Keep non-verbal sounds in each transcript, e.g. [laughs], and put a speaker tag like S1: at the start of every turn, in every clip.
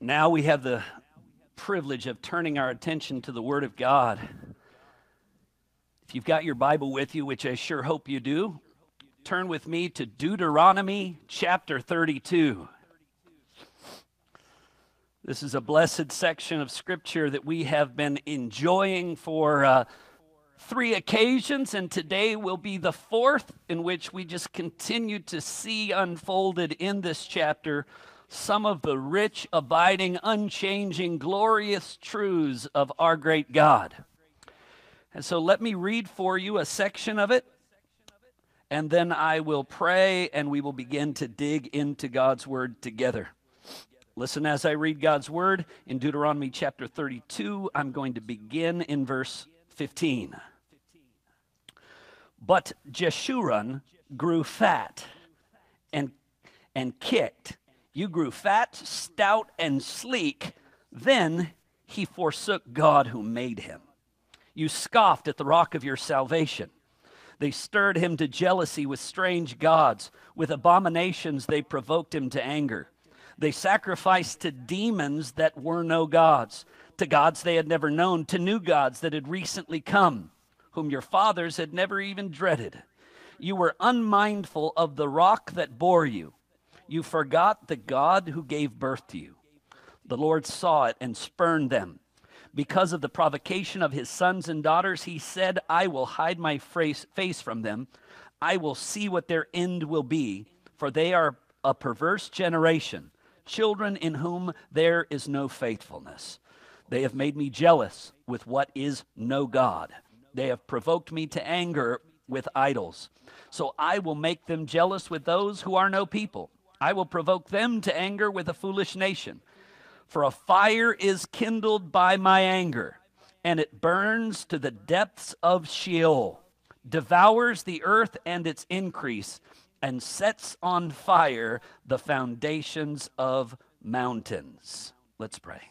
S1: Now we have the privilege of turning our attention to the Word of God. If you've got your Bible with you, which I sure hope you do, turn with me to Deuteronomy chapter 32. This is a blessed section of Scripture that we have been enjoying for uh, three occasions, and today will be the fourth in which we just continue to see unfolded in this chapter some of the rich, abiding, unchanging, glorious truths of our great God. And so let me read for you a section of it, and then I will pray and we will begin to dig into God's word together. Listen as I read God's word in Deuteronomy chapter 32. I'm going to begin in verse 15. But Jeshurun grew fat and, and kicked you grew fat, stout, and sleek. Then he forsook God who made him. You scoffed at the rock of your salvation. They stirred him to jealousy with strange gods. With abominations, they provoked him to anger. They sacrificed to demons that were no gods, to gods they had never known, to new gods that had recently come, whom your fathers had never even dreaded. You were unmindful of the rock that bore you you forgot the God who gave birth to you. The Lord saw it and spurned them. Because of the provocation of his sons and daughters, he said, I will hide my face from them. I will see what their end will be, for they are a perverse generation, children in whom there is no faithfulness. They have made me jealous with what is no God. They have provoked me to anger with idols. So I will make them jealous with those who are no people I will provoke them to anger with a foolish nation. For a fire is kindled by my anger, and it burns to the depths of Sheol, devours the earth and its increase, and sets on fire the foundations of mountains. Let's pray.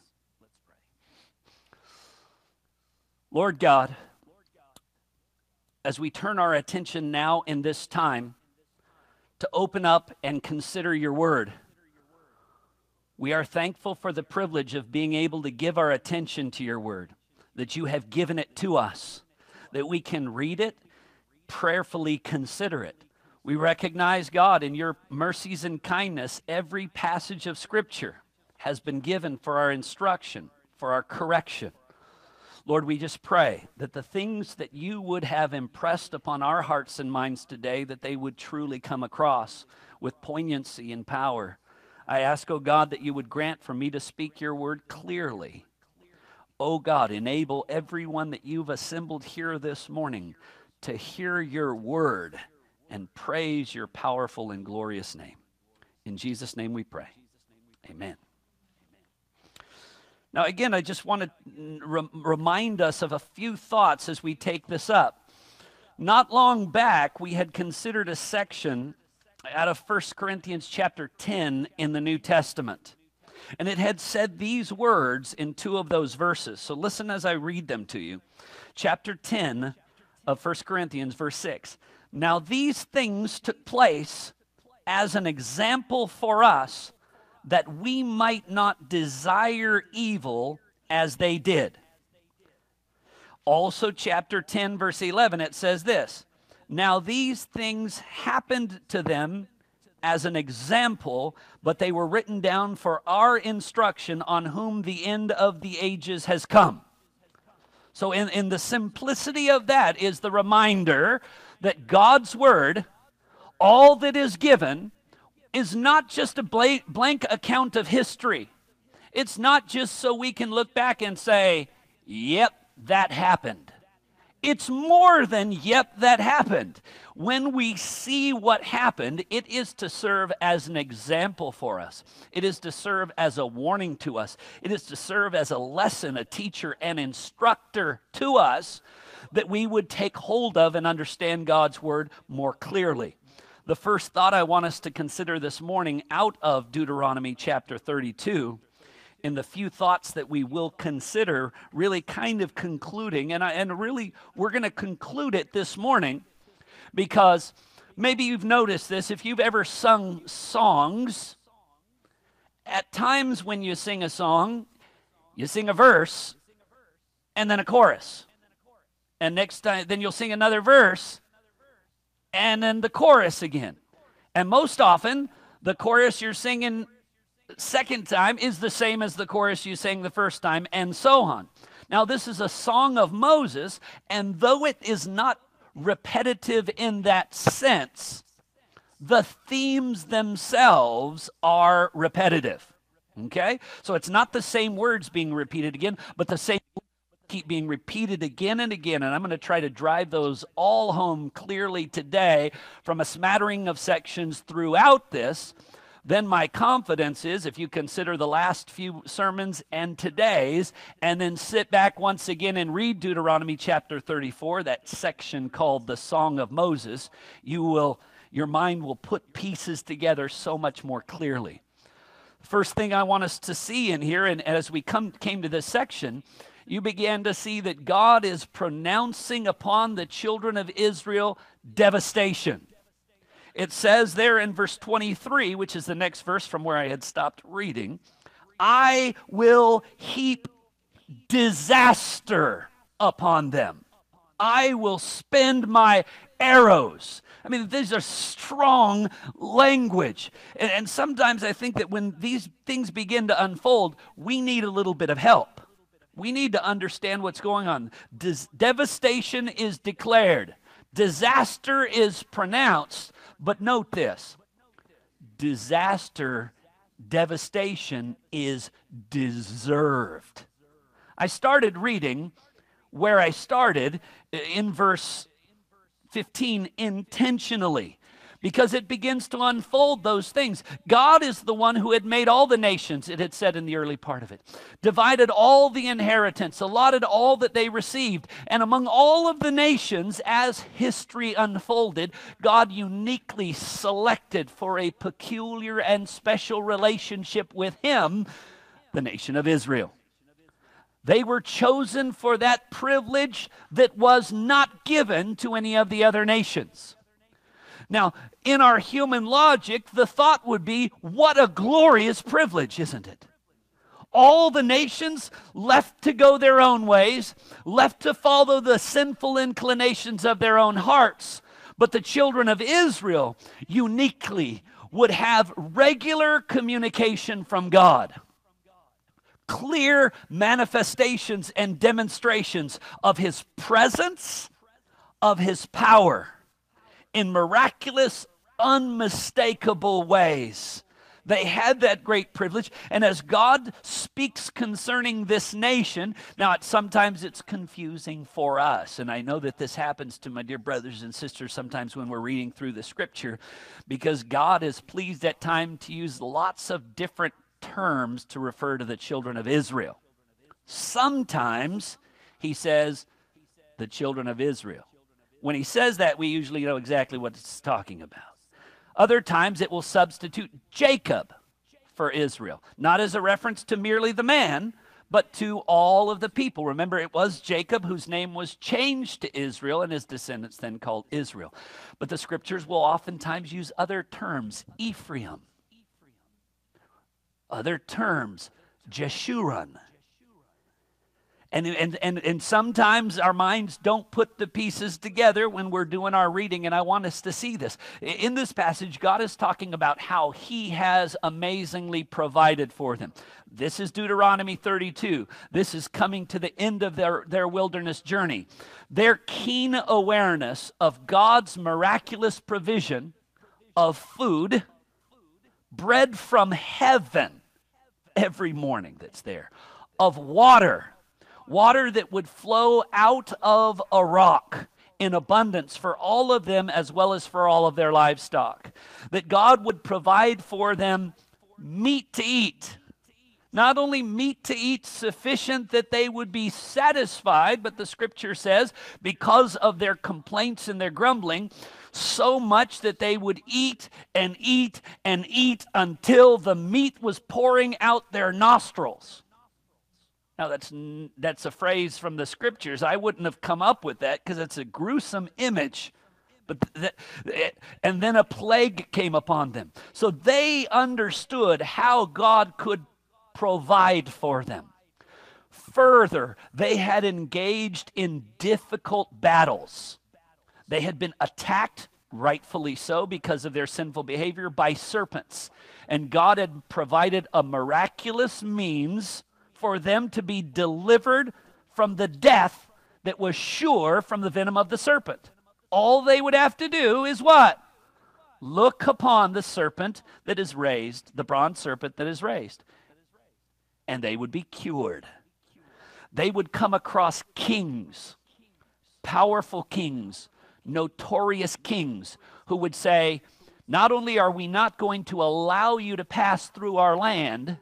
S1: Lord God, as we turn our attention now in this time to open up and consider your word. We are thankful for the privilege of being able to give our attention to your word, that you have given it to us, that we can read it, prayerfully consider it. We recognize, God, in your mercies and kindness, every passage of Scripture has been given for our instruction, for our correction. Lord, we just pray that the things that you would have impressed upon our hearts and minds today, that they would truly come across with poignancy and power. I ask, O oh God, that you would grant for me to speak your word clearly. O oh God, enable everyone that you've assembled here this morning to hear your word and praise your powerful and glorious name. In Jesus' name we pray. Amen. Now, again, I just want to re- remind us of a few thoughts as we take this up. Not long back, we had considered a section out of 1 Corinthians chapter 10 in the New Testament. And it had said these words in two of those verses. So listen as I read them to you. Chapter 10 of 1 Corinthians, verse 6. Now these things took place as an example for us that we might not desire evil as they did. Also, chapter 10, verse 11, it says this Now these things happened to them as an example, but they were written down for our instruction on whom the end of the ages has come. So, in, in the simplicity of that is the reminder that God's word, all that is given, is not just a blank account of history. It's not just so we can look back and say, yep, that happened. It's more than, yep, that happened. When we see what happened, it is to serve as an example for us. It is to serve as a warning to us. It is to serve as a lesson, a teacher, an instructor to us that we would take hold of and understand God's word more clearly. The first thought I want us to consider this morning out of Deuteronomy chapter 32 in the few thoughts that we will consider, really kind of concluding, and, I, and really we're going to conclude it this morning because maybe you've noticed this. If you've ever sung songs at times when you sing a song, you sing a verse and then a chorus. And next time, then you'll sing another verse and then the chorus again. And most often, the chorus you're singing second time is the same as the chorus you sang the first time, and so on. Now, this is a song of Moses, and though it is not repetitive in that sense, the themes themselves are repetitive. Okay? So it's not the same words being repeated again, but the same keep being repeated again and again. And I'm going to try to drive those all home clearly today from a smattering of sections throughout this. Then my confidence is if you consider the last few sermons and today's, and then sit back once again and read Deuteronomy chapter 34, that section called the Song of Moses, you will your mind will put pieces together so much more clearly. First thing I want us to see in here, and as we come came to this section, you began to see that God is pronouncing upon the children of Israel devastation. It says there in verse 23, which is the next verse from where I had stopped reading, I will heap disaster upon them. I will spend my arrows. I mean, these are strong language. And, and, sometimes I think that when these things begin to unfold, we need a little bit of help. We need to understand what's going on. Des- devastation is declared, disaster is pronounced. But note this disaster, devastation is deserved. I started reading where I started uh, in verse 15 intentionally because it begins to unfold those things. God is the one who had made all the nations, it had said in the early part of it, divided all the inheritance, allotted all that they received. And among all of the nations, as history unfolded, God uniquely selected for a peculiar and special relationship with Him the nation of Israel. They were chosen for that privilege that was not given to any of the other nations. Now, in our human logic, the thought would be, what a glorious privilege, isn't it? All the nations left to go their own ways, left to follow the sinful inclinations of their own hearts. But the children of Israel uniquely would have regular communication from God clear manifestations and demonstrations of his presence, of his power in miraculous, unmistakable ways. They had that great privilege. And as God speaks concerning this nation, now it, sometimes it's confusing for us. And I know that this happens to my dear brothers and sisters sometimes when we're reading through the scripture, because God is pleased at times to use lots of different terms to refer to the children of Israel. Sometimes he says, the children of Israel. When he says that, we usually know exactly what it's talking about. Other times it will substitute Jacob for Israel, not as a reference to merely the man, but to all of the people. Remember, it was Jacob whose name was changed to Israel, and his descendants then called Israel. But the scriptures will oftentimes use other terms Ephraim, other terms, Jeshurun, and, and, and, and sometimes our minds don't put the pieces together when we're doing our reading, and I want us to see this. In this passage, God is talking about how He has amazingly provided for them. This is Deuteronomy 32. This is coming to the end of their, their wilderness journey. Their keen awareness of God's miraculous provision of food, bread from heaven every morning that's there, of water water that would flow out of a rock in abundance for all of them as well as for all of their livestock. That God would provide for them meat to eat. Not only meat to eat sufficient that they would be satisfied, but the scripture says, because of their complaints and their grumbling, so much that they would eat and eat and eat until the meat was pouring out their nostrils. Now, that's, that's a phrase from the scriptures. I wouldn't have come up with that because it's a gruesome image But th- and then a plague came upon them. So they understood how God could provide for them. Further, they had engaged in difficult battles. They had been attacked, rightfully so, because of their sinful behavior, by serpents. And God had provided a miraculous means for them to be delivered from the death that was sure from the venom of the serpent. All they would have to do is what? Look upon the serpent that is raised, the bronze serpent that is raised, and they would be cured. They would come across kings, powerful kings, notorious kings, who would say, Not only are we not going to allow you to pass through our land,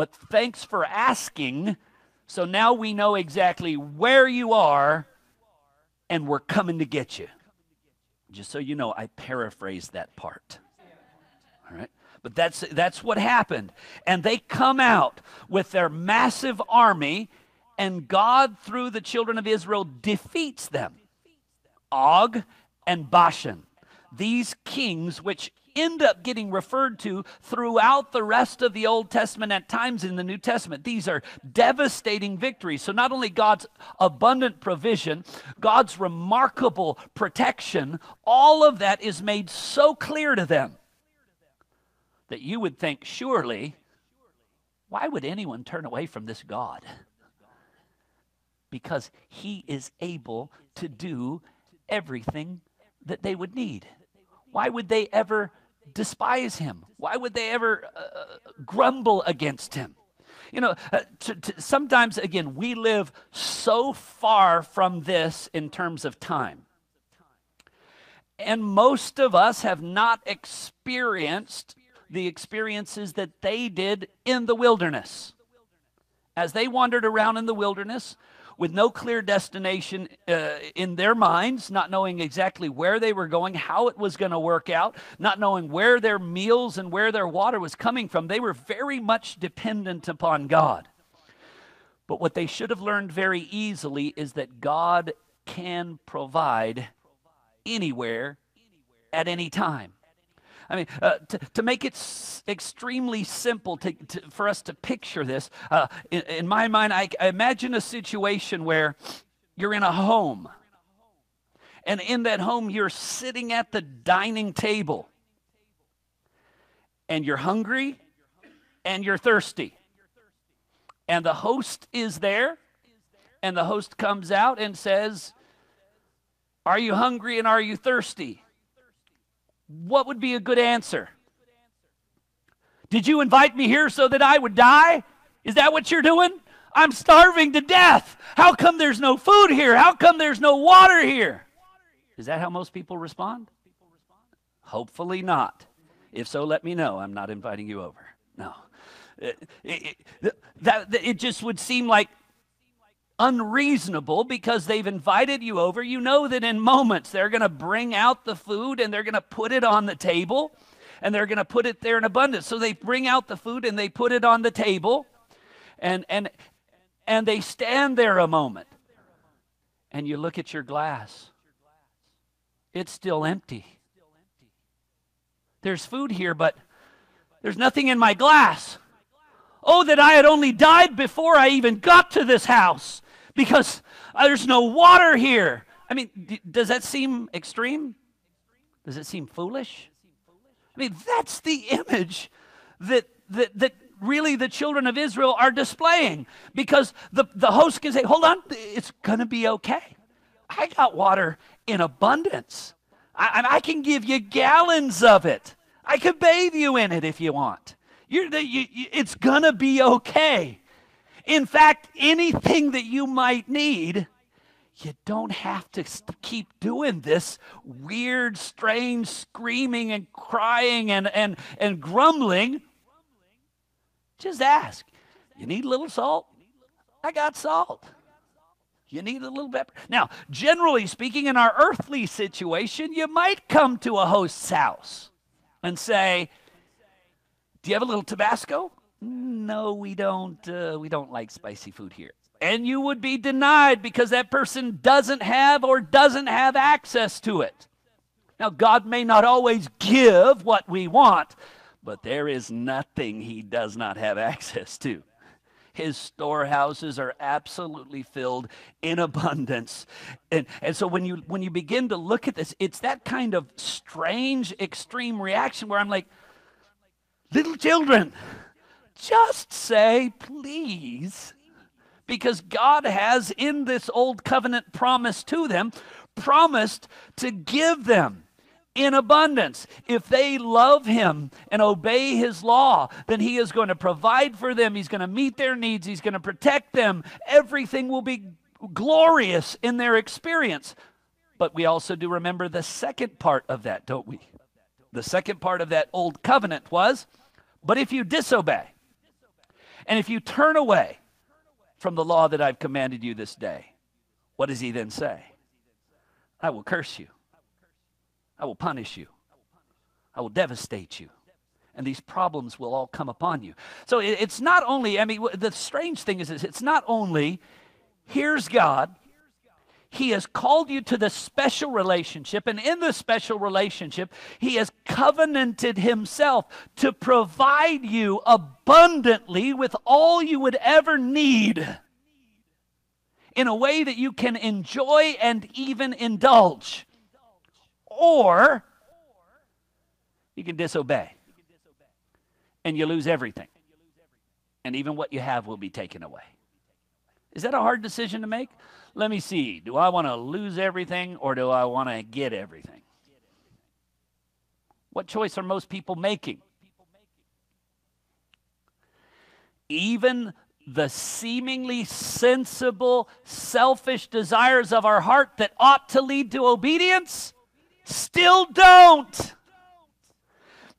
S1: but thanks for asking so now we know exactly where you are and we're coming to get you. Just so you know, I paraphrased that part. All right? But that's that's what happened. And they come out with their massive army and God through the children of Israel defeats them. Og and Bashan. These kings which end up getting referred to throughout the rest of the Old Testament at times in the New Testament. These are devastating victories. So, not only God's abundant provision, God's remarkable protection, all of that is made so clear to them that you would think, surely, why would anyone turn away from this God? Because he is able to do everything that they would need. Why would they ever despise him? Why would they ever uh, grumble against him? You know, uh, sometimes, again, we live so far from this in terms of time. And most of us have not experienced the experiences that they did in the wilderness. As they wandered around in the wilderness, with no clear destination uh, in their minds, not knowing exactly where they were going, how it was going to work out, not knowing where their meals and where their water was coming from. They were very much dependent upon God. But what they should have learned very easily is that God can provide anywhere at any time. I mean, uh, to, to make it s- extremely simple to, to, for us to picture this, uh, in, in, my mind, I, I imagine a situation where you're in a home. And in that home, you're sitting at the dining table. And you're hungry and you're thirsty. And the host is there. And the host comes out and says, Are you hungry and are you thirsty? What would be a good answer? Did you invite me here so that I would die? Is that what you're doing? I'm starving to death. How come there's no food here? How come there's no water here? Is that how most people respond? Hopefully not. If so, let me know. I'm not inviting you over. No. It, it, that, it just would seem like unreasonable because they've invited you over. You know that in moments they're going to bring out the food and they're going to put it on the table and they're going to put it there in abundance. So they bring out the food and they put it on the table and and and they stand there a moment. And you look at your glass. It's still empty. There's food here, but there's nothing in my glass. Oh, that I had only died before I even got to this house because uh, there's no water here. I mean, does that seem extreme? Does it seem foolish? I mean, that's the image that, that, that really the children of Israel are displaying because the, the host can say, Hold on, it's going to be okay. I got water in abundance. I, I can give you gallons of it. I can bathe you in it if you want. You're, you, you, it's going to be okay. In fact, anything that you might need, you don't have to keep doing this weird, strange screaming and crying and, and, and grumbling. Just ask. You need a little salt? I got salt. You need a little pepper. Now, generally speaking, in our earthly situation, you might come to a host's house and say, Do you have a little Tabasco? No, we don't, uh, we don't like spicy food here. And you would be denied because that person doesn't have or doesn't have access to it. Now, God may not always give what we want, but there is nothing He does not have [laughs] access to. His storehouses are absolutely filled in abundance. And, and so when you when you begin to look at this, it's that kind of strange extreme reaction where I'm like, little children, just say please. Because God has in this old covenant promise to them, promised to give them in abundance. If they love Him and obey His law, then He is going to provide for them. He's going to meet their needs. He's going to protect them. Everything will be glorious in their experience. But we also do remember the second part of that, don't we? The second part of that old covenant was, but if you disobey, and if you turn away from the law that I've commanded you this day, what does he then say? I will curse you. I will punish you. I will devastate you. And these problems will all come upon you. So it's not only, I mean, the strange thing is, it's not only here's God, He has called you to the special relationship, and in the special relationship, He has covenanted Himself to provide you abundantly with all you would ever need in a way that you can enjoy and even indulge or you can disobey and you lose everything. And even what you have will be taken away. Is that a hard decision to make? Let me see. Do I want to lose everything or do I want to get everything? What choice are most people making? Even the seemingly sensible, selfish desires of our heart that ought to lead to obedience still don't.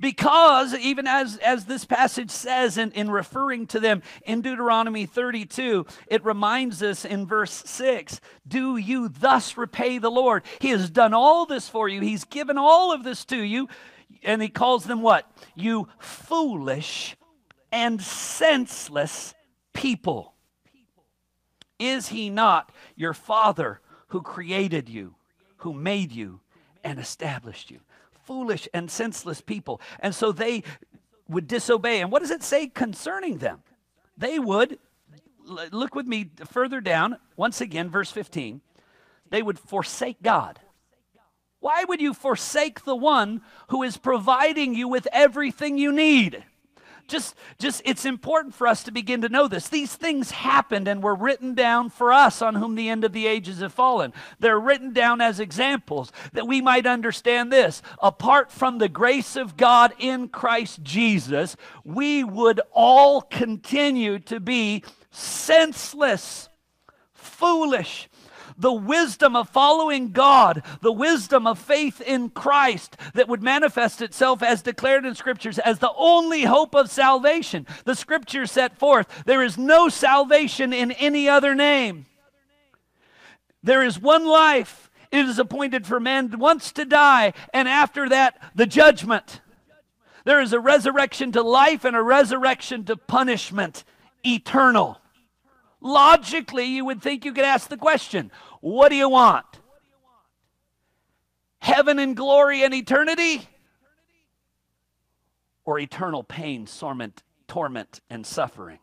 S1: Because even as, as this passage says in, in referring to them in Deuteronomy 32, it reminds us in verse 6 Do you thus repay the Lord? He has done all this for you, He's given all of this to you. And He calls them what? You foolish and senseless people. Is He not your Father who created you, who made you? and established you. Foolish and senseless people. And so they would disobey. And what does it say concerning them? They would, look with me further down, once again, verse 15. They would forsake God. Why would you forsake the one who is providing you with everything you need? Just just it's important for us to begin to know this. These things happened and were written down for us on whom the end of the ages have fallen. They're written down as examples that we might understand this. Apart from the grace of god in christ jesus we would all continue to be senseless foolish the wisdom of following God, the wisdom of faith in Christ that would manifest itself as declared in scriptures as the only hope of salvation. The scriptures set forth there is no salvation in any other name. There is one life. It is appointed for man once to die, and after that, the judgment. There is a resurrection to life and a resurrection to punishment, eternal. Logically, you would think you could ask the question what do you want? Heaven and glory and eternity? Or eternal pain, torment, torment, and suffering?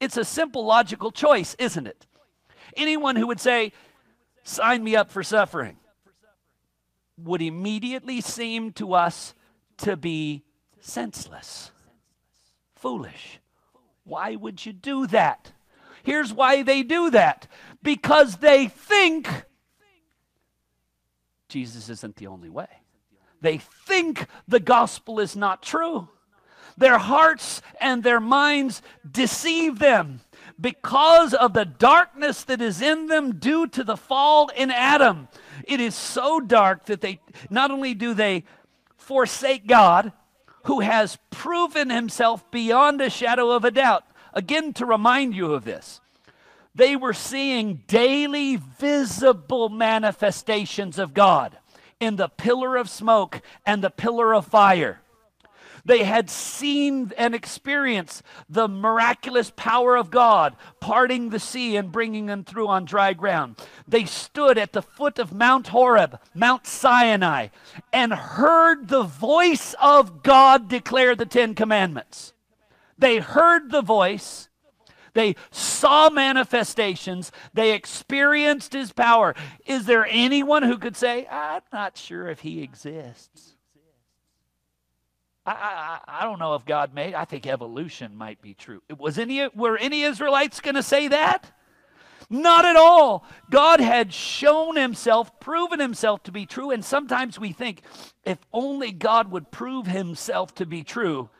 S1: It's a simple logical choice, isn't it? Anyone who would say, sign me up for suffering, would immediately seem to us to be senseless, foolish. Why would you do that? Here's why they do that because they think Jesus isn't the only way. They think the gospel is not true. Their hearts and their minds deceive them because of the darkness that is in them due to the fall in Adam. It is so dark that they not only do they forsake God, who has proven himself beyond a shadow of a doubt. Again, to remind you of this, they were seeing daily visible manifestations of God in the pillar of smoke and the pillar of fire. They had seen and experienced the miraculous power of God parting the sea and bringing them through on dry ground. They stood at the foot of Mount Horeb, Mount Sinai, and heard the voice of God declare the Ten Commandments. They heard the voice. They saw manifestations. They experienced his power. Is there anyone who could say, I'm not sure if he exists? I, I, I don't know if God made. I think evolution might be true. Was any were any Israelites going to say that? Not at all. God had shown himself, proven himself to be true, and sometimes we think if only God would prove himself to be true,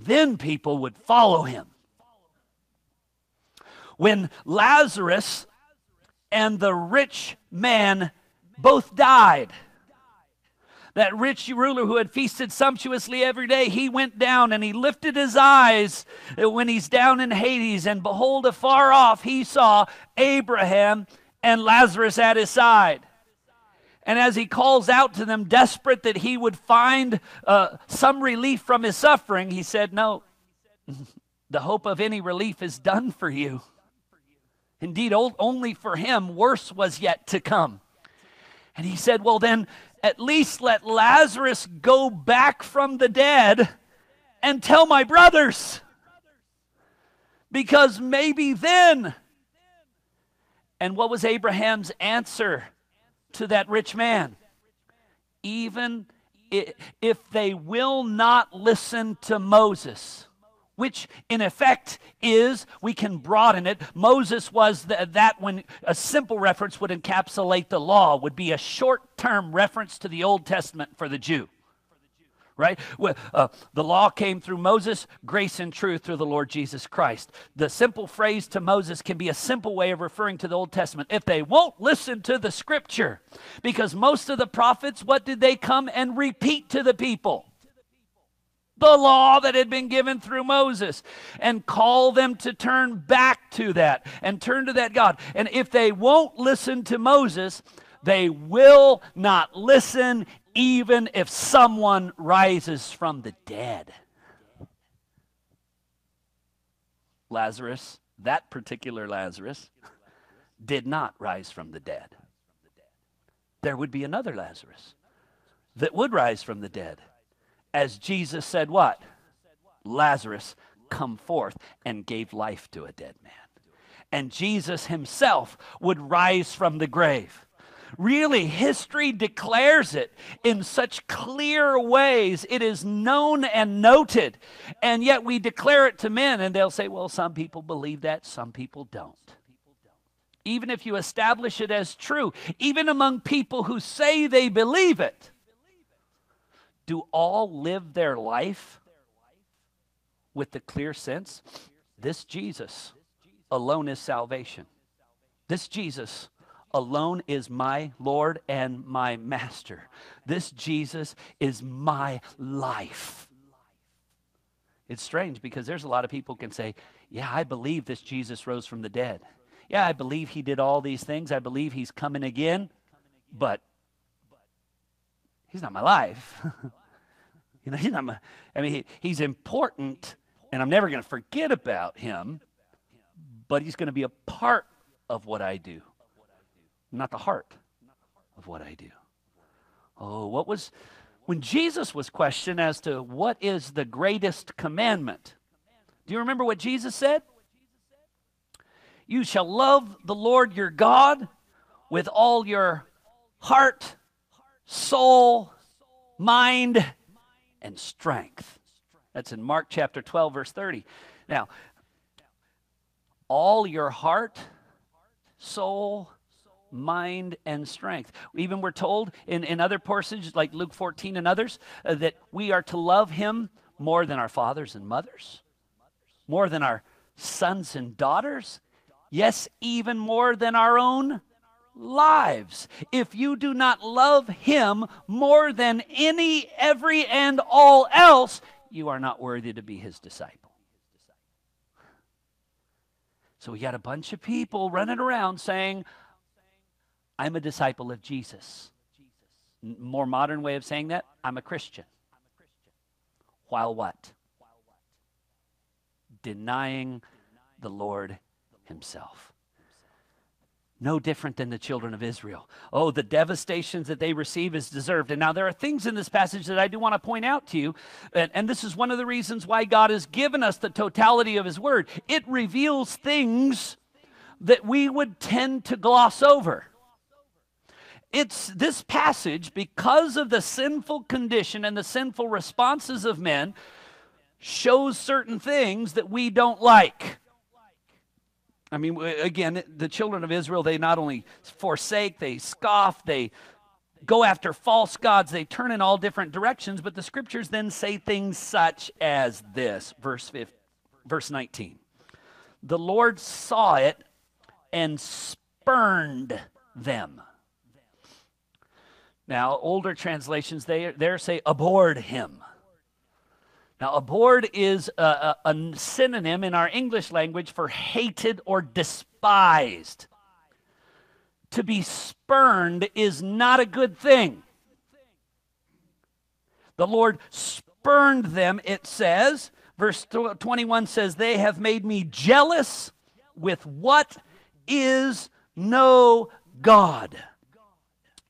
S1: then people would follow him. When Lazarus and the rich man both died, that rich ruler who had feasted sumptuously every day, he went down and he lifted his eyes when he's down in Hades, and behold, afar off he saw Abraham and Lazarus at his side. And as he calls out to them, desperate that he would find uh, some relief from his suffering, he said, No, [laughs] the hope of any relief is done for you. Indeed, only for him, worse was yet to come. And he said, Well, then, at least let Lazarus go back from the dead and tell my brothers. Because maybe then. And what was Abraham's answer to that rich man? Even if they will not listen to Moses, which in effect is, we can broaden it. Moses was the, that when a simple reference would encapsulate the law, would be a short term reference to the Old Testament for the Jew. Right? Uh, the law came through Moses, grace and truth through the Lord Jesus Christ. The simple phrase to Moses can be a simple way of referring to the Old Testament. If they won't listen to the scripture, because most of the prophets, what did they come and repeat to the people? the law that had been given through Moses and call them to turn back to that and turn to that God. And if they won't listen to Moses, they will not listen even if someone rises from the dead. Lazarus, that particular Lazarus, did not rise from the dead. There would be another Lazarus that would rise from the dead as Jesus said, What? Lazarus, come forth, and gave life to a dead man. And Jesus himself would rise from the grave. Really, history declares it in such clear ways. It is known and noted. And yet we declare it to men, and they'll say, well, some people believe that, some people don't. Even if you establish it as true, even among people who say they believe it, do all live their life with the clear sense this Jesus alone is salvation. This Jesus alone is my Lord and my Master. This Jesus is my life. It's strange because there's a lot of people can say, "Yeah, I believe this Jesus rose from the dead. Yeah, I believe he did all these things. I believe he's coming again." But he's not my life. [laughs] you know, he's not my, I mean, he, he's important, and I'm never going to forget about him, but he's going to be a part of what I do, not the heart of what I do. Oh, what was, when Jesus was questioned as to what is the greatest commandment, do you remember what Jesus said? You shall love the Lord your God with all your heart, soul, mind, and strength. That's in Mark chapter 12, verse 30. Now, all your heart, soul, mind, and strength. Even we're told in, in other passages like Luke 14 and others uh, that we are to love him more than our fathers and mothers, more than our sons and daughters, yes, even more than our own lives. If you do not love him more than any, every, and all else, you are not worthy to be his disciple. So we got a bunch of people running around saying, I'm a disciple of Jesus. More modern way of saying that, I'm a Christian. While what? Denying the Lord Himself. No different than the children of Israel. Oh, the devastations that they receive is deserved. And now there are things in this passage that I do want to point out to you. And, and, this is one of the reasons why God has given us the totality of His Word. It reveals things that we would tend to gloss over. It's this passage, because of the sinful condition and the sinful responses of men, shows certain things that we don't like. I mean, again, the children of Israel, they not only forsake, they scoff, they go after false gods, they turn in all different directions, but the scriptures then say things such as this, verse 15, verse 19. The Lord saw it and spurned them. Now, older translations, they there say abhorred him. Now, abhorred is a, a, a, synonym in our English language for hated or despised. To be spurned is not a good thing. The Lord spurned them, it says. Verse 21 says, They have made me jealous with what is no God.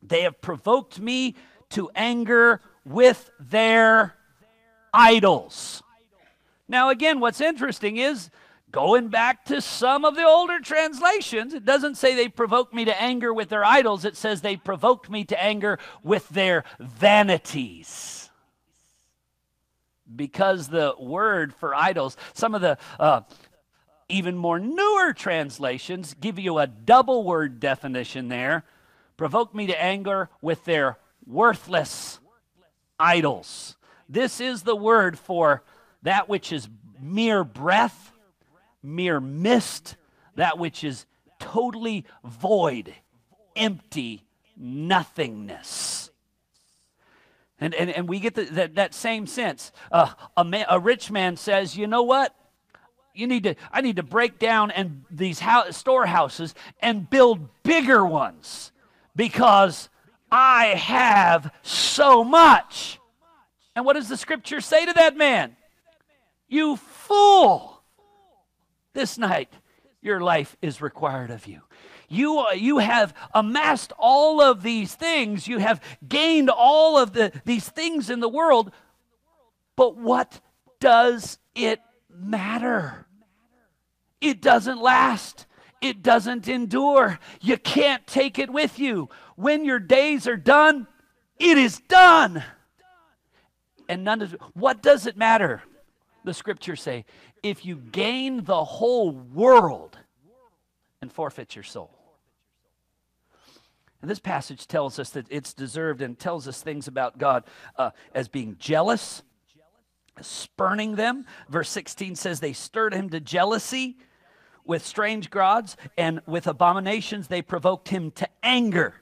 S1: They have provoked me to anger with their idols. Now, again, what's interesting is going back to some of the older translations, it doesn't say they provoked me to anger with their idols, it says they provoked me to anger with their vanities. Because the word for idols, some of the uh, even more newer translations give you a double word definition there provoke me to anger with their worthless idols. This is the word for that which is mere breath, mere mist, that which is totally void, empty, nothingness. And, and, and we get the, that, that same sense. Uh, a, man, a rich man says, You know what? You need to, I need to break down and these house, storehouses and build bigger ones because I have so much. And what does the scripture say to that man? You fool! This night, your life is required of you. You, uh, you have amassed all of these things, you have gained all of the, these things in the world, but what does it matter? It doesn't last it doesn't endure. You can't take it with you. When your days are done, it is done. And none of what does it matter? The scriptures say, if you gain the whole world and forfeit your soul. And this passage tells us that it's deserved and tells us things about God uh, as being jealous, spurning them. Verse 16 says they stirred him to jealousy with strange gods and with abominations, they provoked him to anger.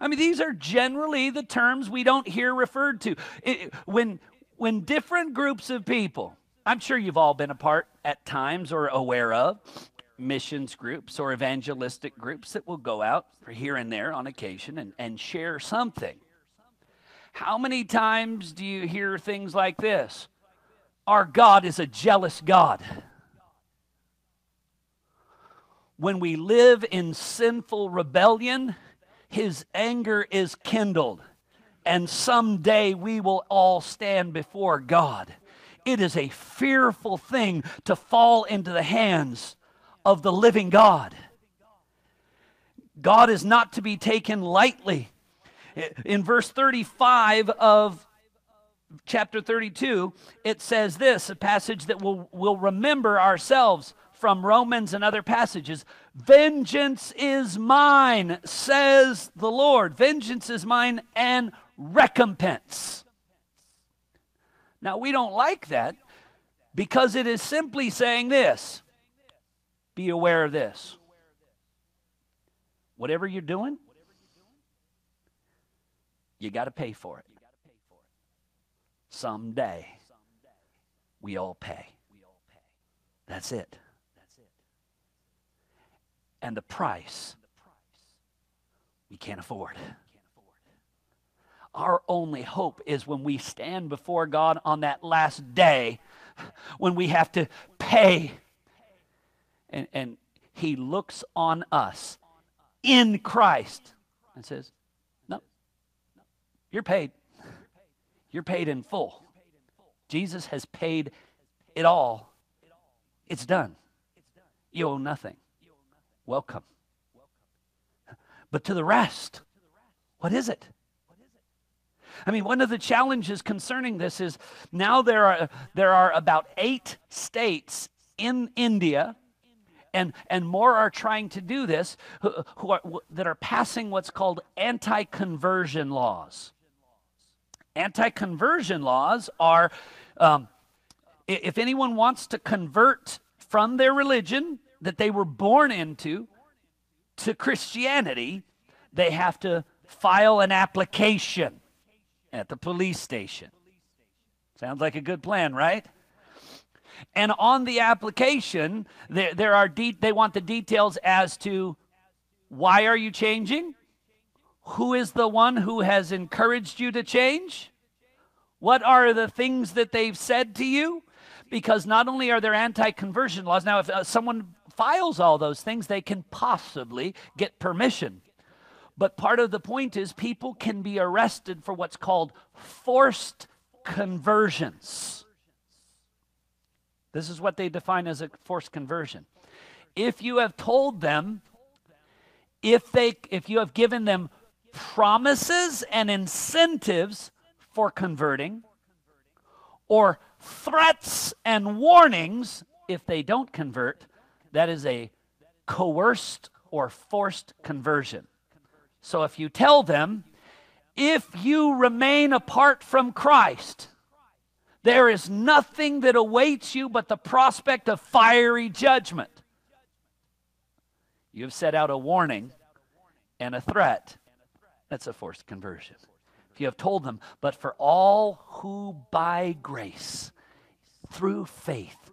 S1: I mean, these are generally the terms we don't hear referred to. It, when, when different groups of people, I'm sure you've all been a part at times or aware of missions groups or evangelistic groups that will go out for here and there on occasion and, and share something. How many times do you hear things like this? Our God is a jealous God when we live in sinful rebellion, his anger is kindled. And someday we will all stand before God. It is a fearful thing to fall into the hands of the living God. God is not to be taken lightly. In verse 35 of chapter 32, it says this a passage that we'll, we'll remember ourselves from Romans and other passages. Vengeance is mine, says the Lord. Vengeance is mine and recompense. Now, we don't like that because it is simply saying this be aware of this. Whatever you're doing, you got to pay for it. Someday, we all pay. That's it and the price we can't afford. Our only hope is when we stand before God on that last day, when we have to pay. And, and He looks on us in Christ and says, No, you're paid. You're paid in full. Jesus has paid it all. It's done. You owe nothing. Welcome. But to the rest, what is it? I mean, one of the challenges concerning this is now there are, there are about eight states in India, and, and more are trying to do this, who, who are, that are passing what's called anti conversion laws. Anti conversion laws are um, if anyone wants to convert from their religion that they were born into to Christianity, they have to file an application at the police station. Sounds like a good plan, right? And on the application, there, there are de- they want the details as to why are you changing? Who is the one who has encouraged you to change? What are the things that they've said to you? Because not only are there anti conversion laws, now, if uh, someone files all those things, they can possibly get permission but part of the point is people can be arrested for what's called forced conversions. This is what they define as a forced conversion. If you have told them, if they if you have given them promises and incentives for converting, or threats and warnings if they don't convert, that is a coerced or forced conversion. So if you tell them, if you remain apart from Christ, there is nothing that awaits you but the prospect of fiery judgment. You have set out a warning and a threat. That's a forced conversion. If you have told them, but for all who by grace, through faith,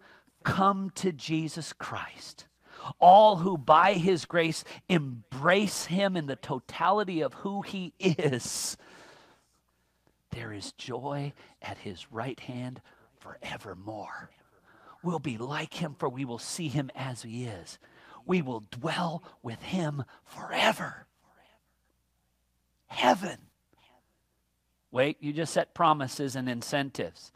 S1: come to Jesus Christ, all who by his grace embrace him in the totality of who he is. There is joy at his right hand forevermore. We'll be like him, for we will see him as he is. We will dwell with him forever. Heaven. Wait, you just set promises and incentives.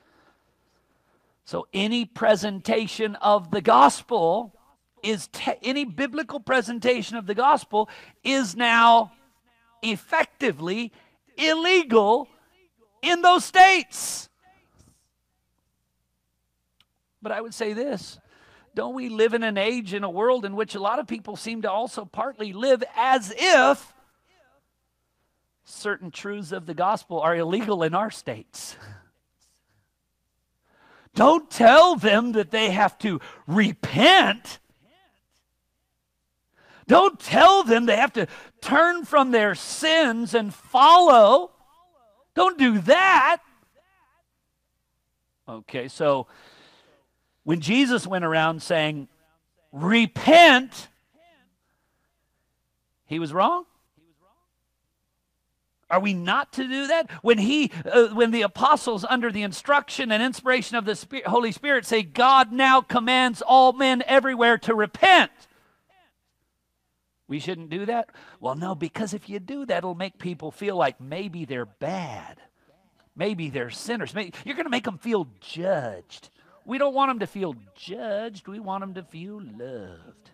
S1: So, any presentation of the gospel is te- any biblical presentation of the gospel is now effectively illegal in those states. But I would say this don't we live in an age, in a world in which a lot of people seem to also partly live as if certain truths of the gospel are illegal in our states? [laughs] Don't tell them that they have to repent don't tell them they have to turn from their sins and follow. Don't do that. Okay, so when Jesus went around saying, repent, he was wrong? Are we not to do that? When he, uh, when the apostles, under the instruction and inspiration of the Spirit, Holy Spirit, say, God now commands all men everywhere to repent. We shouldn't do that? Well, no, because if you do that, it'll make people feel like maybe they're bad. Maybe they're sinners. Maybe, you're going to make them feel judged. We don't want them to feel judged, we want them to feel loved.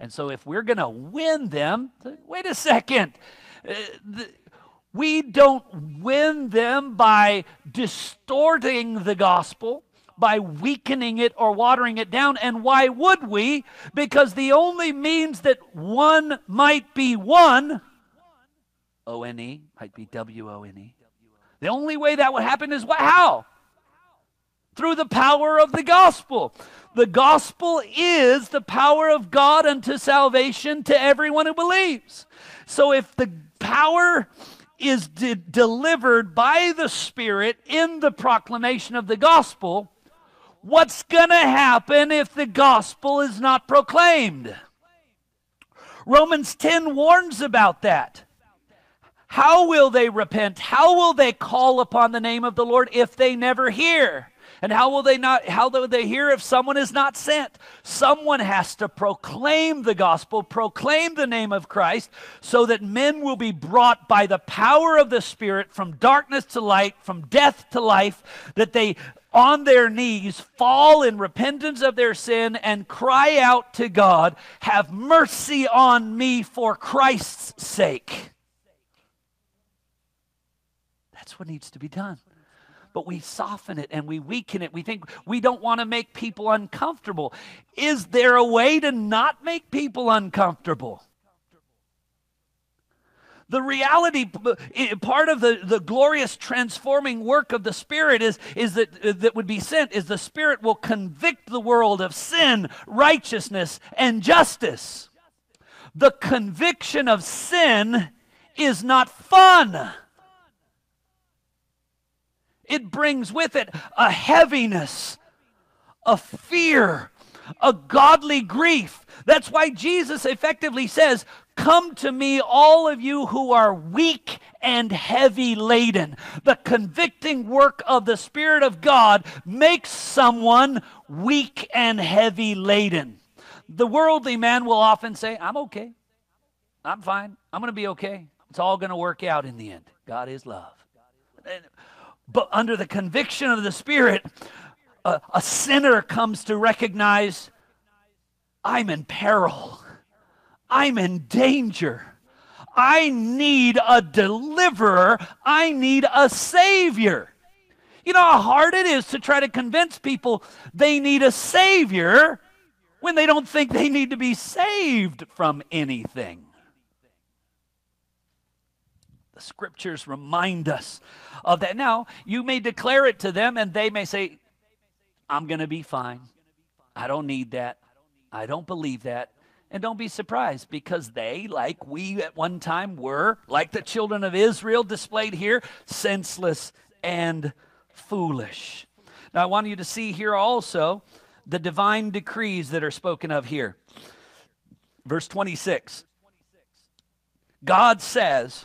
S1: And so, if we're going to win them, wait a second. Uh, the, we don't win them by distorting the gospel by weakening it or watering it down. And why would we? Because the only means that one might be one, O N E, might be W O N E. The only way that would happen is what? How? Through the power of the gospel. The gospel is the power of God unto salvation to everyone who believes. So if the power is de- delivered by the Spirit in the proclamation of the gospel, What's going to happen if the gospel is not proclaimed? Romans 10 warns about that. How will they repent? How will they call upon the name of the Lord if they never hear? And how will they not how will they hear if someone is not sent? Someone has to proclaim the gospel, proclaim the name of Christ so that men will be brought by the power of the spirit from darkness to light, from death to life, that they on their knees fall in repentance of their sin and cry out to God, "Have mercy on me for Christ's sake." That's what needs to be done. But we soften it and we weaken it. We think we don't want to make people uncomfortable. Is there a way to not make people uncomfortable? The reality, part of the, the glorious transforming work of the Spirit is, is that, uh, that would be sent, is the Spirit will convict the world of sin, righteousness, and justice. The conviction of sin is not fun. It brings with it a heaviness, a fear, a godly grief. That's why Jesus effectively says, Come to me, all of you who are weak and heavy laden. The convicting work of the Spirit of God makes someone weak and heavy laden. The worldly man will often say, I'm okay. I'm fine. I'm going to be okay. It's all going to work out in the end. God is love. But under the conviction of the Spirit, a, a sinner comes to recognize I'm in peril, I'm in danger. I need a deliverer. I need a savior. You know how hard it is to try to convince people they need a savior when they don't think they need to be saved from anything. The scriptures remind us of that. Now, you may declare it to them, and they may say, I'm going to be fine. I don't need that. I don't believe that. And don't be surprised because they, like we at one time were, like the children of Israel displayed here, senseless and foolish. Now, I want you to see here also the divine decrees that are spoken of here. Verse 26 God says,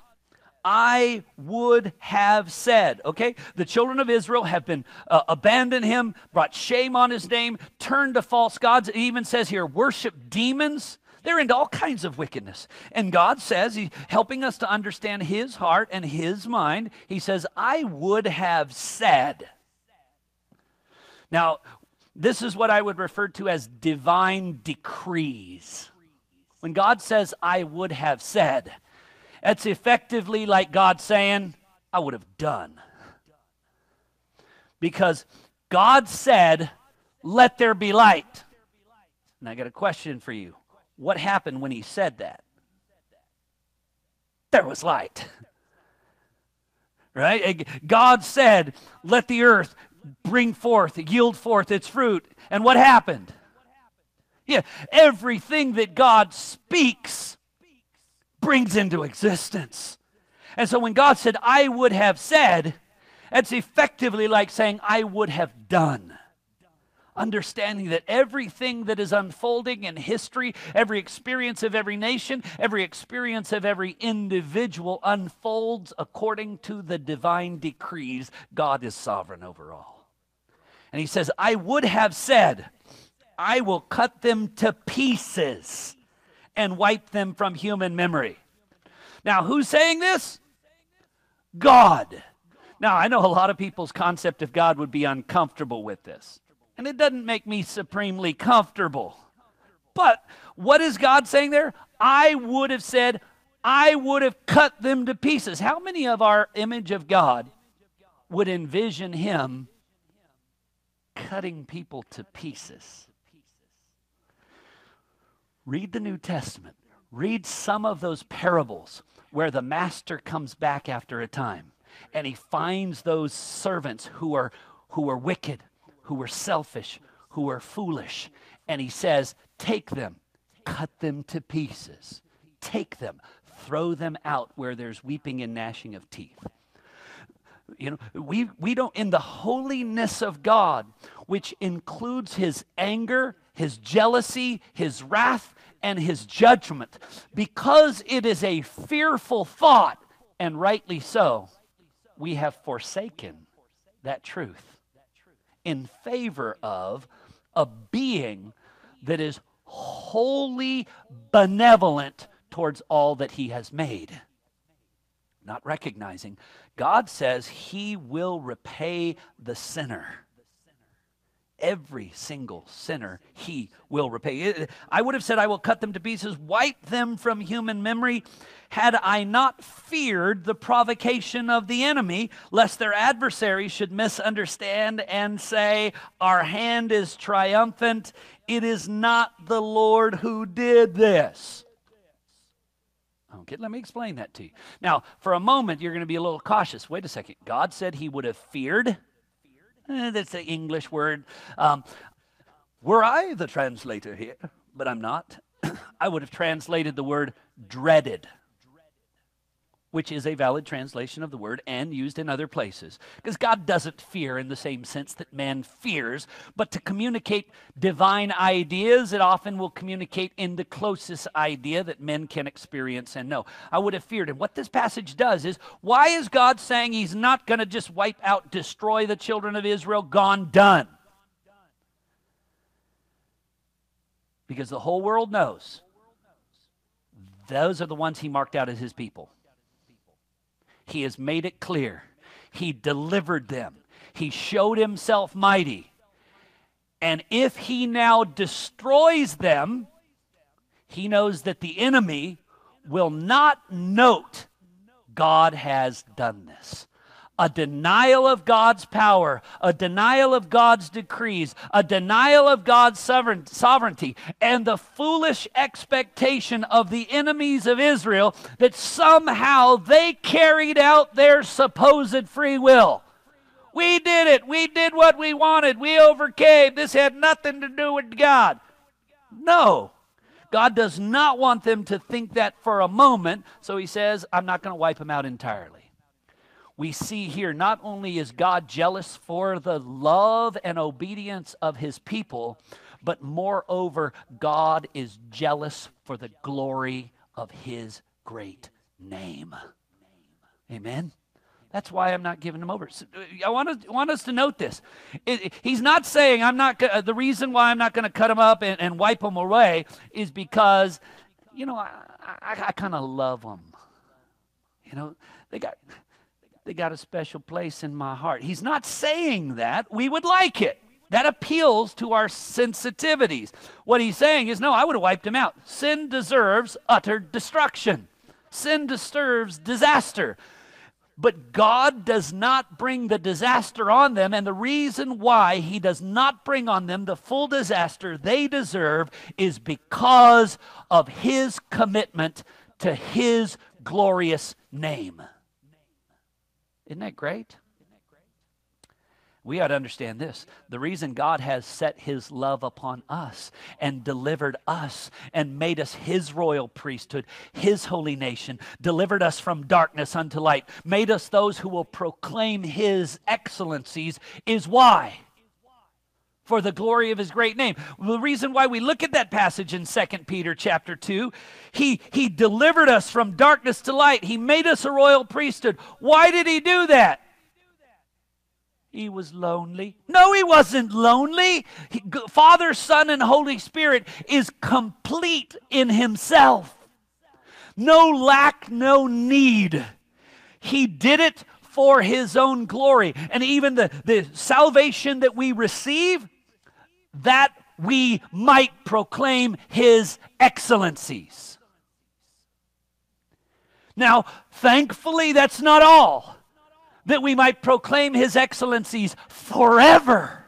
S1: I would have said. Okay? The children of Israel have been uh, abandoned him, brought shame on his name, turned to false gods. It even says here, worship demons. They're into all kinds of wickedness. And God says, He's helping us to understand His heart and His mind. He says, I would have said. Now, this is what I would refer to as divine decrees. When God says, I would have said, that's effectively like God saying, I would have done. Because God said, Let there be light. And I got a question for you. What happened when He said that? There was light. [laughs] Right? God said, Let the earth bring forth, yield forth its fruit. And what happened? Yeah, everything that God speaks brings into existence. And so when God said, I would have said, it's effectively like saying, I would have done. Understanding that everything that is unfolding in history, every experience of every nation, every experience of every individual unfolds according to the divine decrees. God is sovereign over all. And he says, I would have said, I will cut them to pieces and wipe them from human memory. Now, who's saying this? God. Now, I know a lot of people's concept of God would be uncomfortable with this, and it doesn't make me supremely comfortable. But what is God saying there? I would have said, I would have cut them to pieces. How many of our image of God would envision Him cutting people to pieces? Read the New Testament. Read some of those parables where the master comes back after a time and he finds those servants who are who are wicked, who are selfish, who are foolish, and he says, "Take them, cut them to pieces. Take them, throw them out where there's weeping and gnashing of teeth." You know, we, we don't, in the holiness of God, which includes his anger, his jealousy, his wrath, and his judgment, because it is a fearful thought And rightly so, we have forsaken that truth in favor of a being that is wholly benevolent towards all that he has made. Not recognizing, God says he will repay the sinner. Every single sinner he will repay. I would have said, I will cut them to pieces, wipe them from human memory, had I not feared the provocation of the enemy, lest their adversaries should misunderstand and say, Our hand is triumphant. It is not the Lord who did this. Okay, let me explain that to you. Now, for a moment, you're going to be a little cautious. Wait a second. God said he would have feared. Eh, that's the English word. Um, were I the translator here, but I'm not, [coughs] I would have translated the word dreaded which is a valid translation of the word and used in other places. Because God doesn't fear in the same sense that man fears, but to communicate divine ideas, it often will communicate in the closest idea that men can experience and know. I would have feared. And what this passage does is why is God saying he's not going to just wipe out, destroy the children of Israel, gone, done? Because the whole world knows those are the ones he marked out as his people. He has made it clear. He delivered them. He showed himself mighty. And if he now destroys them, he knows that the enemy will not note God has done this a denial of God's power, a denial of God's decrees, a denial of God's sovereignty, and the foolish expectation of the enemies of Israel that somehow they carried out their supposed free will. We did it. We did what we wanted. We overcame. This had nothing to do with God. No. God does not want them to think that for a moment, so he says, I'm not going to wipe them out entirely we see here not only is God jealous for the love and obedience of his people, but moreover, God is jealous for the glory of his great name. Amen. That's why I'm not giving them over. I want, to, want us to note this. It, it, he's not saying I'm not. Uh, the reason why I'm not going to cut them up and, and, wipe them away is because, you know, I, I, I kind of love them. You know, they got they got a special place in my heart. He's not saying that. We would like it. That appeals to our sensitivities. What he's saying is, no, I would have wiped him out. Sin deserves utter destruction, sin deserves disaster. But God does not bring the disaster on them, and the reason why He does not bring on them the full disaster they deserve is because of His commitment to His glorious name. Isn't that great? We ought to understand this. The reason God has set his love upon us and delivered us and made us his royal priesthood, his holy nation, delivered us from darkness unto light, made us those who will proclaim his excellencies is why? For the glory of his great name. The reason why we look at that passage in 2 Peter chapter 2, he, he delivered us from darkness to light. He made us a royal priesthood. Why did he do that? He was lonely. No, he wasn't lonely. He, Father, Son, and Holy Spirit is complete in himself. No lack, no need. He did it for his own glory. And even the, the salvation that we receive that we might proclaim his excellencies. Now, thankfully, that's not all. That we might proclaim his excellencies forever.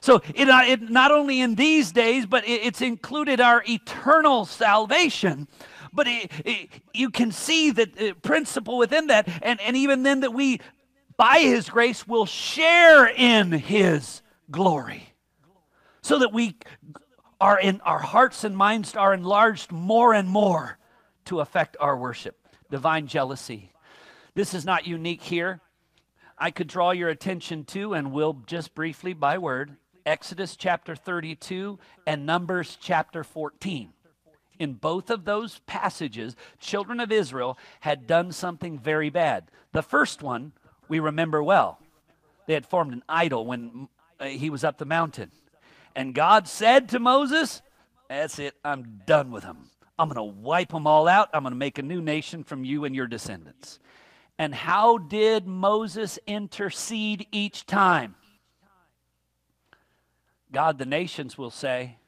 S1: So, it, uh, it, not only in these days, but it, it's included our eternal salvation. But it, you can see the principle within that, and, and even then, that we, by his grace, will share in his glory. So that we are in our hearts and minds are enlarged more and more to affect our worship. Divine jealousy. This is not unique here. I could draw your attention to, and will just briefly by word, Exodus chapter 32 and Numbers chapter 14. in both of those passages, children of Israel had done something very bad. The first one we remember well. They had formed an idol when uh, he was up the mountain. And God said to Moses, That's it, I'm done with them. I'm going to wipe them all out. I'm going to make a new nation from you and your descendants. And how did Moses intercede each time? God, the nations will say,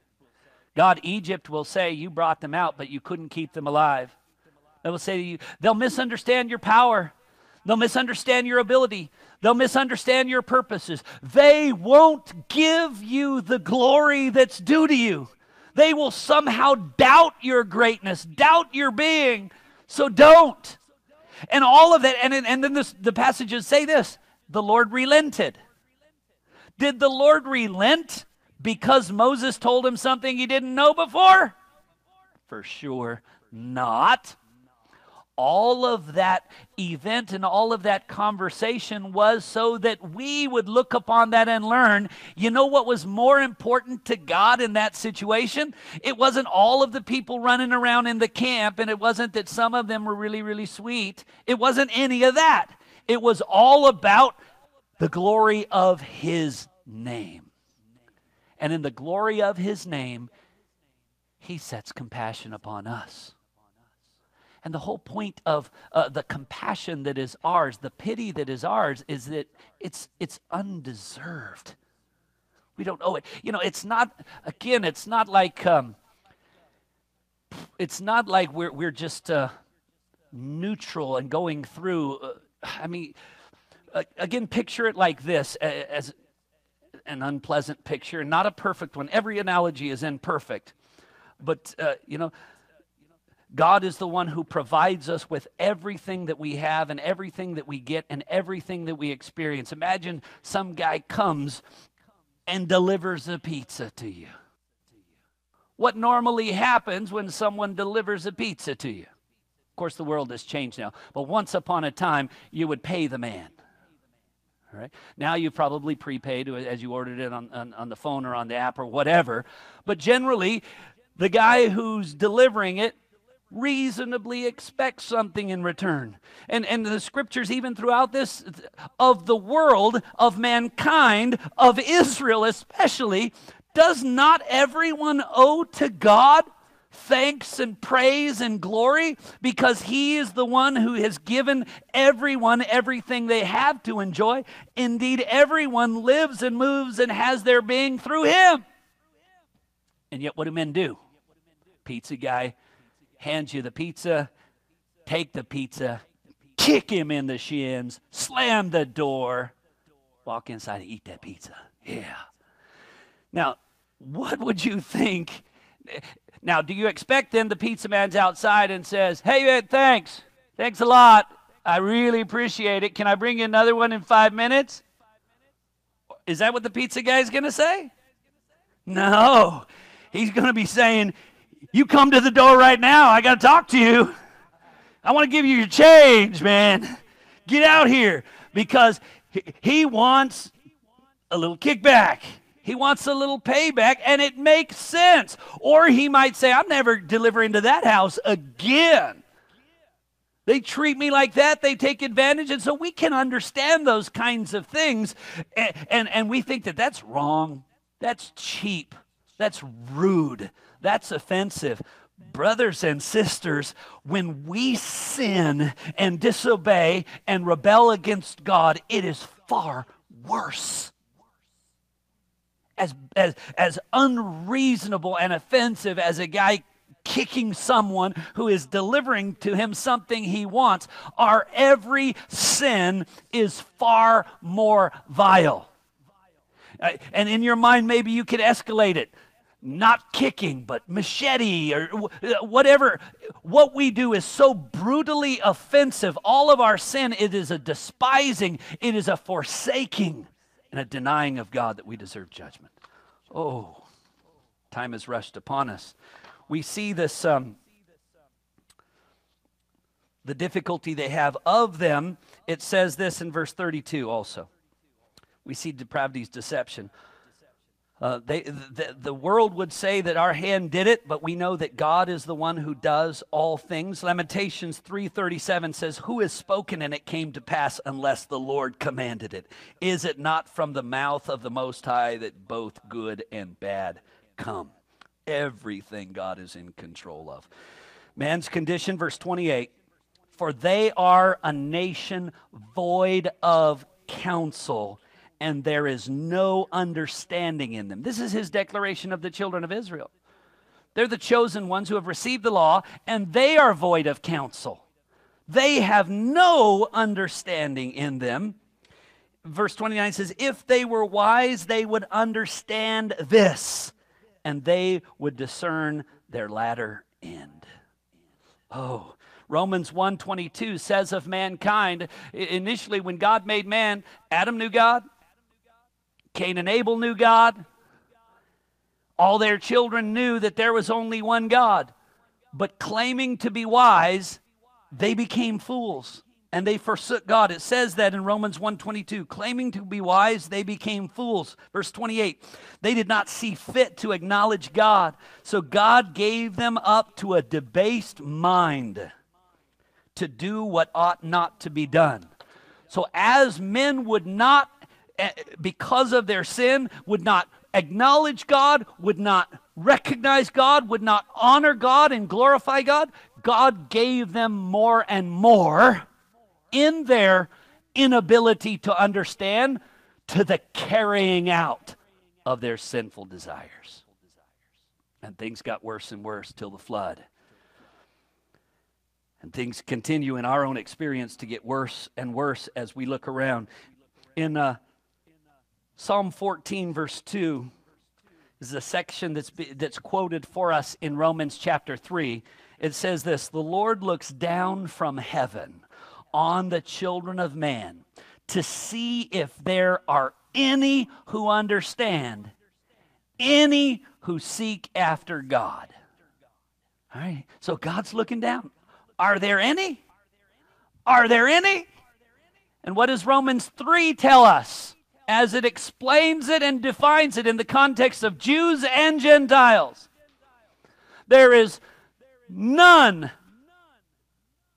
S1: God, Egypt will say, You brought them out, but you couldn't keep them alive. They will say to you, They'll misunderstand your power. They'll misunderstand your ability. They'll misunderstand your purposes. They won't give you the glory that's due to you. They will somehow doubt your greatness, doubt your being. So don't. And all of that, and, and then this, the passages say this the Lord relented. Did the Lord relent because Moses told him something he didn't know before? For sure not all of that event and all of that conversation was so that we would look upon that and learn. You know what was more important to God in that situation? It wasn't all of the people running around in the camp, and it wasn't that some of them were really, really sweet. It wasn't any of that. It was all about the glory of His name. And in the glory of His name, He sets compassion upon us. And the whole point of uh, the compassion that is ours, the pity that is ours, is that it's, it's undeserved. We don't owe it. You know, it's not, again, it's not like, um, it's not like we're, we're just uh, neutral and going through. Uh, I mean, again, picture it like this as an unpleasant picture, not a perfect one. Every analogy is imperfect. But, uh, you know, God is the one who provides us with everything that we have and everything that we get and everything that we experience. Imagine some guy comes and delivers a pizza to you. What normally happens when someone delivers a pizza to you? Of course, the world has changed now, but once upon a time, you would pay the man. All right. Now you've probably prepaid as you ordered it on, on, on the phone or on the app or whatever. But generally, the guy who's delivering it reasonably expect something in return. And, and the scriptures, even throughout this, of the world, of mankind, of Israel especially, does not everyone owe to God thanks and praise and glory because He is the one who has given everyone everything they have to enjoy? Indeed, everyone lives and moves and has their being through Him. And yet, what do men do? Pizza guy hands you the pizza, take the pizza, kick him in the shins, slam the door, walk inside and eat that pizza. Yeah. Now, what would you think? Now, do you expect then the pizza man's outside and says, Hey, man, thanks. Thanks a lot. I really appreciate it. Can I bring you another one in five minutes? Is that what the pizza guy's going to say? No. He's going to be saying, you come to the door right now. I got to talk to you. I want to give you your change, man. Get out here because he wants a little kickback. He wants a little payback, and it makes sense. Or he might say, I'm never delivering to that house again. They treat me like that. They take advantage. And so we can understand those kinds of things. And, and, and we think that that's wrong. That's cheap. That's rude. That's offensive. Brothers and sisters, when we sin and disobey and rebel against God, it is far worse. As, as, as unreasonable and offensive as a guy kicking someone who is delivering to him something he wants, our every sin is far more vile. Uh, and in your mind, maybe you could escalate it not kicking, but machete or whatever. What we do is so brutally offensive. All of our sin, it is a despising, it is a forsaking, and a denying of God that we deserve judgment. Oh, time has rushed upon us. We see this, um, the difficulty they have of them. It says this in verse 32 also. We see depravity's deception. Uh, they, the, the world would say that our hand did it, but we know that God is the one who does all things. Lamentations 3:37 says, "Who has spoken and it came to pass unless the Lord commanded it? Is it not from the mouth of the Most High that both good and bad come?" Everything God is in control of. Man's condition, verse 28 For they are a nation void of counsel, and there is no understanding in them. This is his declaration of the children of Israel. They're the chosen ones who have received the law, and they are void of counsel. They have no understanding in them. Verse 29 says, If they were wise, they would understand this, and they would discern their latter end. Oh, Romans 1:22 says of mankind initially when God made man, Adam knew God, Cain and Abel knew God. All their children knew that there was only one God. But claiming to be wise, they became fools and they forsook God. It says that in Romans 1:22, claiming to be wise, they became fools. Verse 28, they did not see fit to acknowledge God, so God gave them up to a debased mind to do what ought not to be done. So as men would not because of their sin would not acknowledge God, would not recognize God, would not honor God and glorify God, God gave them more and more in their inability to understand to the carrying out of their sinful desires. And things got worse and worse till the flood. And things continue in our own experience to get worse and worse as we look around. In uh, Psalm 14, verse 2, is a section that's, that's quoted for us in Romans chapter 3. It says this The Lord looks down from heaven on the children of man to see if there are any who understand, any who seek after God. All right, so God's looking down. Are there any? Are there any? And what does Romans 3 tell us as it explains it and defines it in the context of Jews and Gentiles? There is none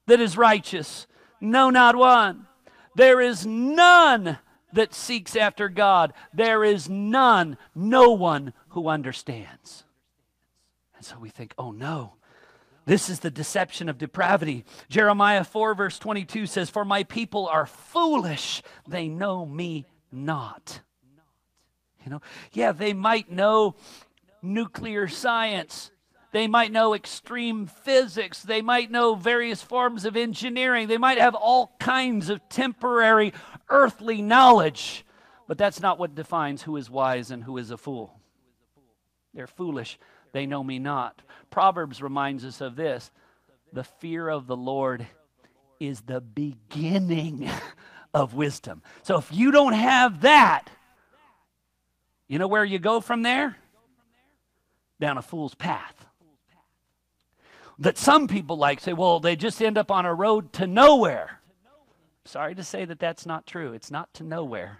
S1: that is righteous, no, not one. There is none that seeks after God. There is none, no one who understands. And so we think, oh no, this is the deception of depravity. Jeremiah 4, verse 22 says, For my people are foolish, they know me not. You know, yeah, they might know nuclear science, they might know extreme physics. They might know various forms of engineering. They might have all kinds of temporary earthly knowledge. But that's not what defines who is wise and who is a fool. They're foolish. They know me not. Proverbs reminds us of this the fear of the Lord is the beginning [laughs] of wisdom. So if you don't have that, you know where you go from there? Down a fool's path that some people like say, well, they just end up on a road to nowhere. Sorry to say that that's not true. It's not to nowhere.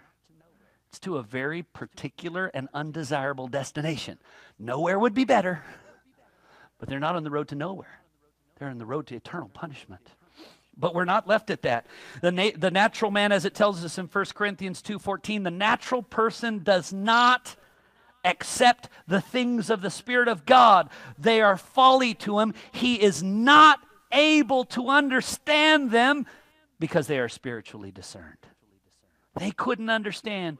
S1: It's to a very particular and undesirable destination. Nowhere would be better, but they're not on the road to nowhere. They're on the road to eternal punishment. But we're not left at that. The, na- the natural man, as it tells us in 1 Corinthians 2.14, the natural person does not accept the things of the Spirit of God. They are folly to him. He is not able to understand them because they are spiritually discerned. They couldn't understand.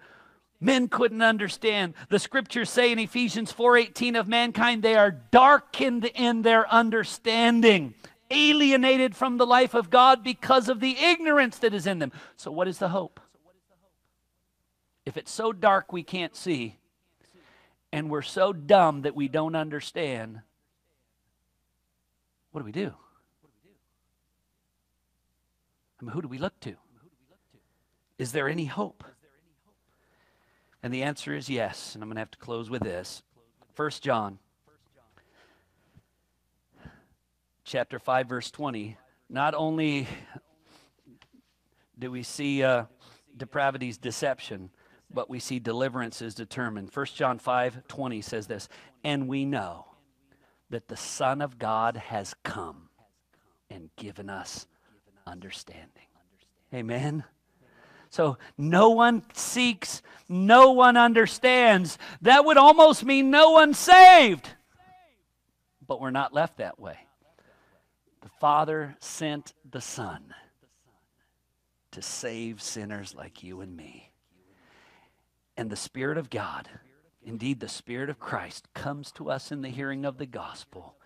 S1: Men couldn't understand. The scriptures say in Ephesians 4:18 of mankind they are darkened in their understanding, alienated from the life of God because of the ignorance that is in them. So what is the hope? If it's so dark we can't see, and we're so dumb that we don't understand, what do we do? I mean, who do we look to? Is there any hope? And the answer is yes. And I'm going to have to close with this. First John chapter 5 verse 20. Not only do we see uh, depravity's deception, but we see deliverance is determined. 1 John 5 20 says this, and we know that the Son of God has come and given us understanding. Amen. So no one seeks, no one understands. That would almost mean no one saved. But we're not left that way. The Father sent the Son to save sinners like you and me. And the Spirit of God, indeed the Spirit of Christ, comes to us in the hearing of the gospel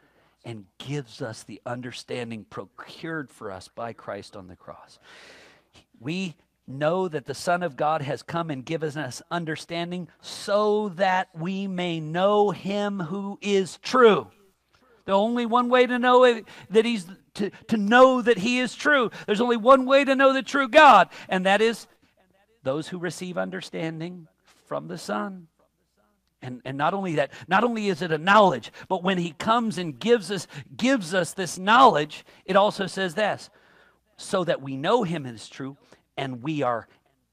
S1: and gives us the understanding procured for us by Christ on the cross. We know that the Son of God has come and given us understanding so that we may know him who is true. The only one way to know it, that he's to, to know that he is true. There's only one way to know the true God, and that is those who receive understanding from the Son. And, and not only that, not only is it a knowledge, but when he comes and gives us gives us this knowledge, it also says this, so that we know him is true and we are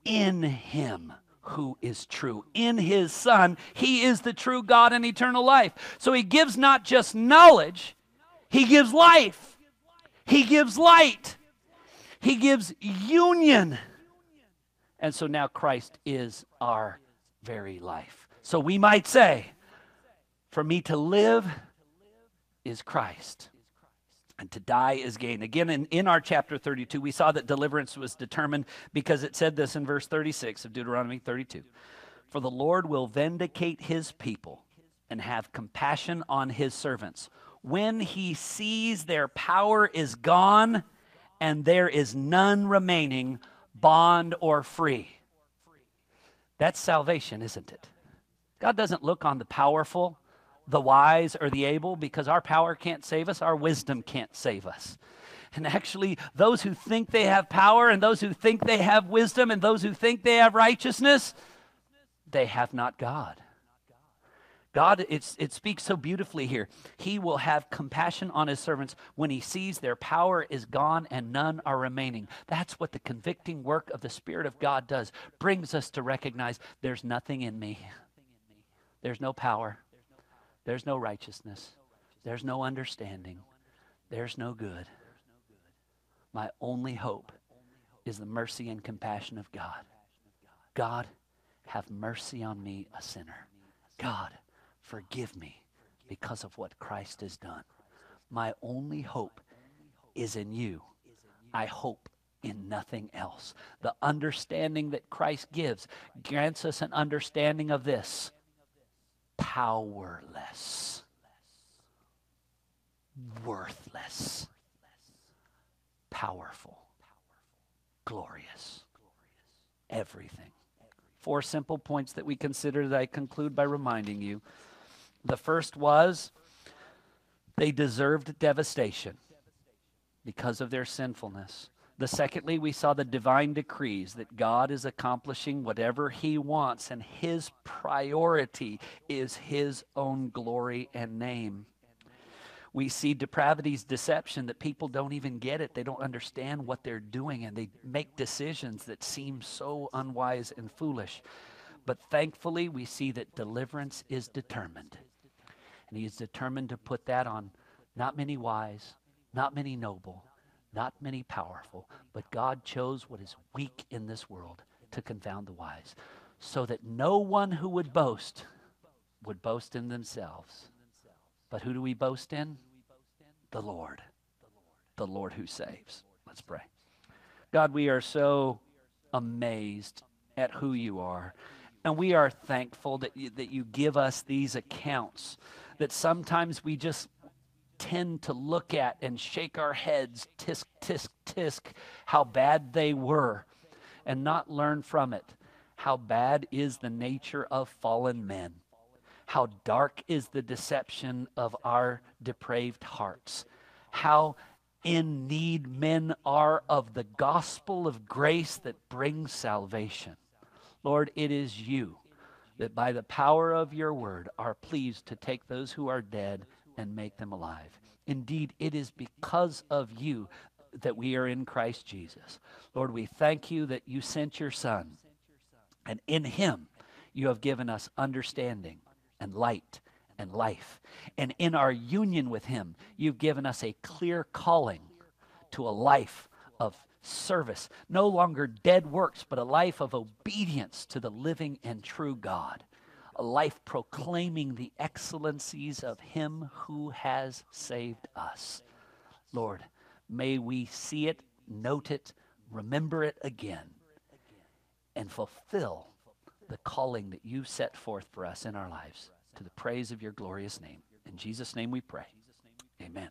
S1: in him who is true. In his Son, he is the true God and eternal life. So he gives not just knowledge, he gives life, he gives light, he gives union. And so now Christ is our very life. So we might say, for me to live is Christ and to die is gain. Again, in, in our chapter 32, we saw that deliverance was determined because it said this in verse 36 of Deuteronomy 32 For the Lord will vindicate his people and have compassion on his servants when he sees their power is gone and there is none remaining, bond or free. That's salvation, isn't it? God doesn't look on the powerful the wise or the able because our power can't save us, our wisdom can't save us. And actually, those who think they have power and those who think they have wisdom and those who think they have righteousness, they have not God. God, it speaks so beautifully here. He will have compassion on his servants when he sees their power is gone and none are remaining. That's what the convicting work of the Spirit of God does. Brings us to recognize there's nothing in me, there's no power, there's no righteousness. There's no understanding. There's no good. My only hope is the mercy and compassion of God. God, have mercy on me, a sinner. God, forgive me because of what Christ has done. My only hope is in you. I hope in nothing else. The understanding that Christ gives grants us an understanding of this powerless, worthless, powerful, glorious, everything. Four simple points that we consider that I conclude by reminding you. The first was they deserved devastation because of their sinfulness. The secondly, we saw the divine decrees that God is accomplishing whatever he wants, and his priority is his own glory and name. We see depravity's deception that people don't even get it. They don't understand what they're doing, and they make decisions that seem so unwise and foolish. But thankfully, we see that deliverance is determined. And he is determined to put that on not many wise, not many noble, not many powerful, but God chose what is weak in this world to confound the wise, so that no one who would boast would boast in themselves. But who do we boast in? The Lord. The Lord who saves. Let's pray. God, we are so amazed at who you are. And we are thankful that you, that you give us these accounts that sometimes we just tend to look at and shake our heads, tisk, tisk, tisk, how bad they were, and not learn from it. How bad is the nature of fallen men? How dark is the deception of our depraved hearts? How in need men are of the gospel of grace that brings salvation. Lord, it is you that by the power of your word are pleased to take those who are dead and make them alive. Indeed, it is because of you that we are in Christ Jesus. Lord, we thank you that you sent your Son And in him, you have given us understanding and light and life. And in our union with him, you've given us a clear calling to a life of service. No longer dead works, but a life of obedience to the living and true God. A life proclaiming the excellencies of him who has saved us. Lord, may we see it, note it, remember it again, and fulfill the calling that you set forth for us in our lives to the praise of your glorious name. In Jesus' name we pray. Amen.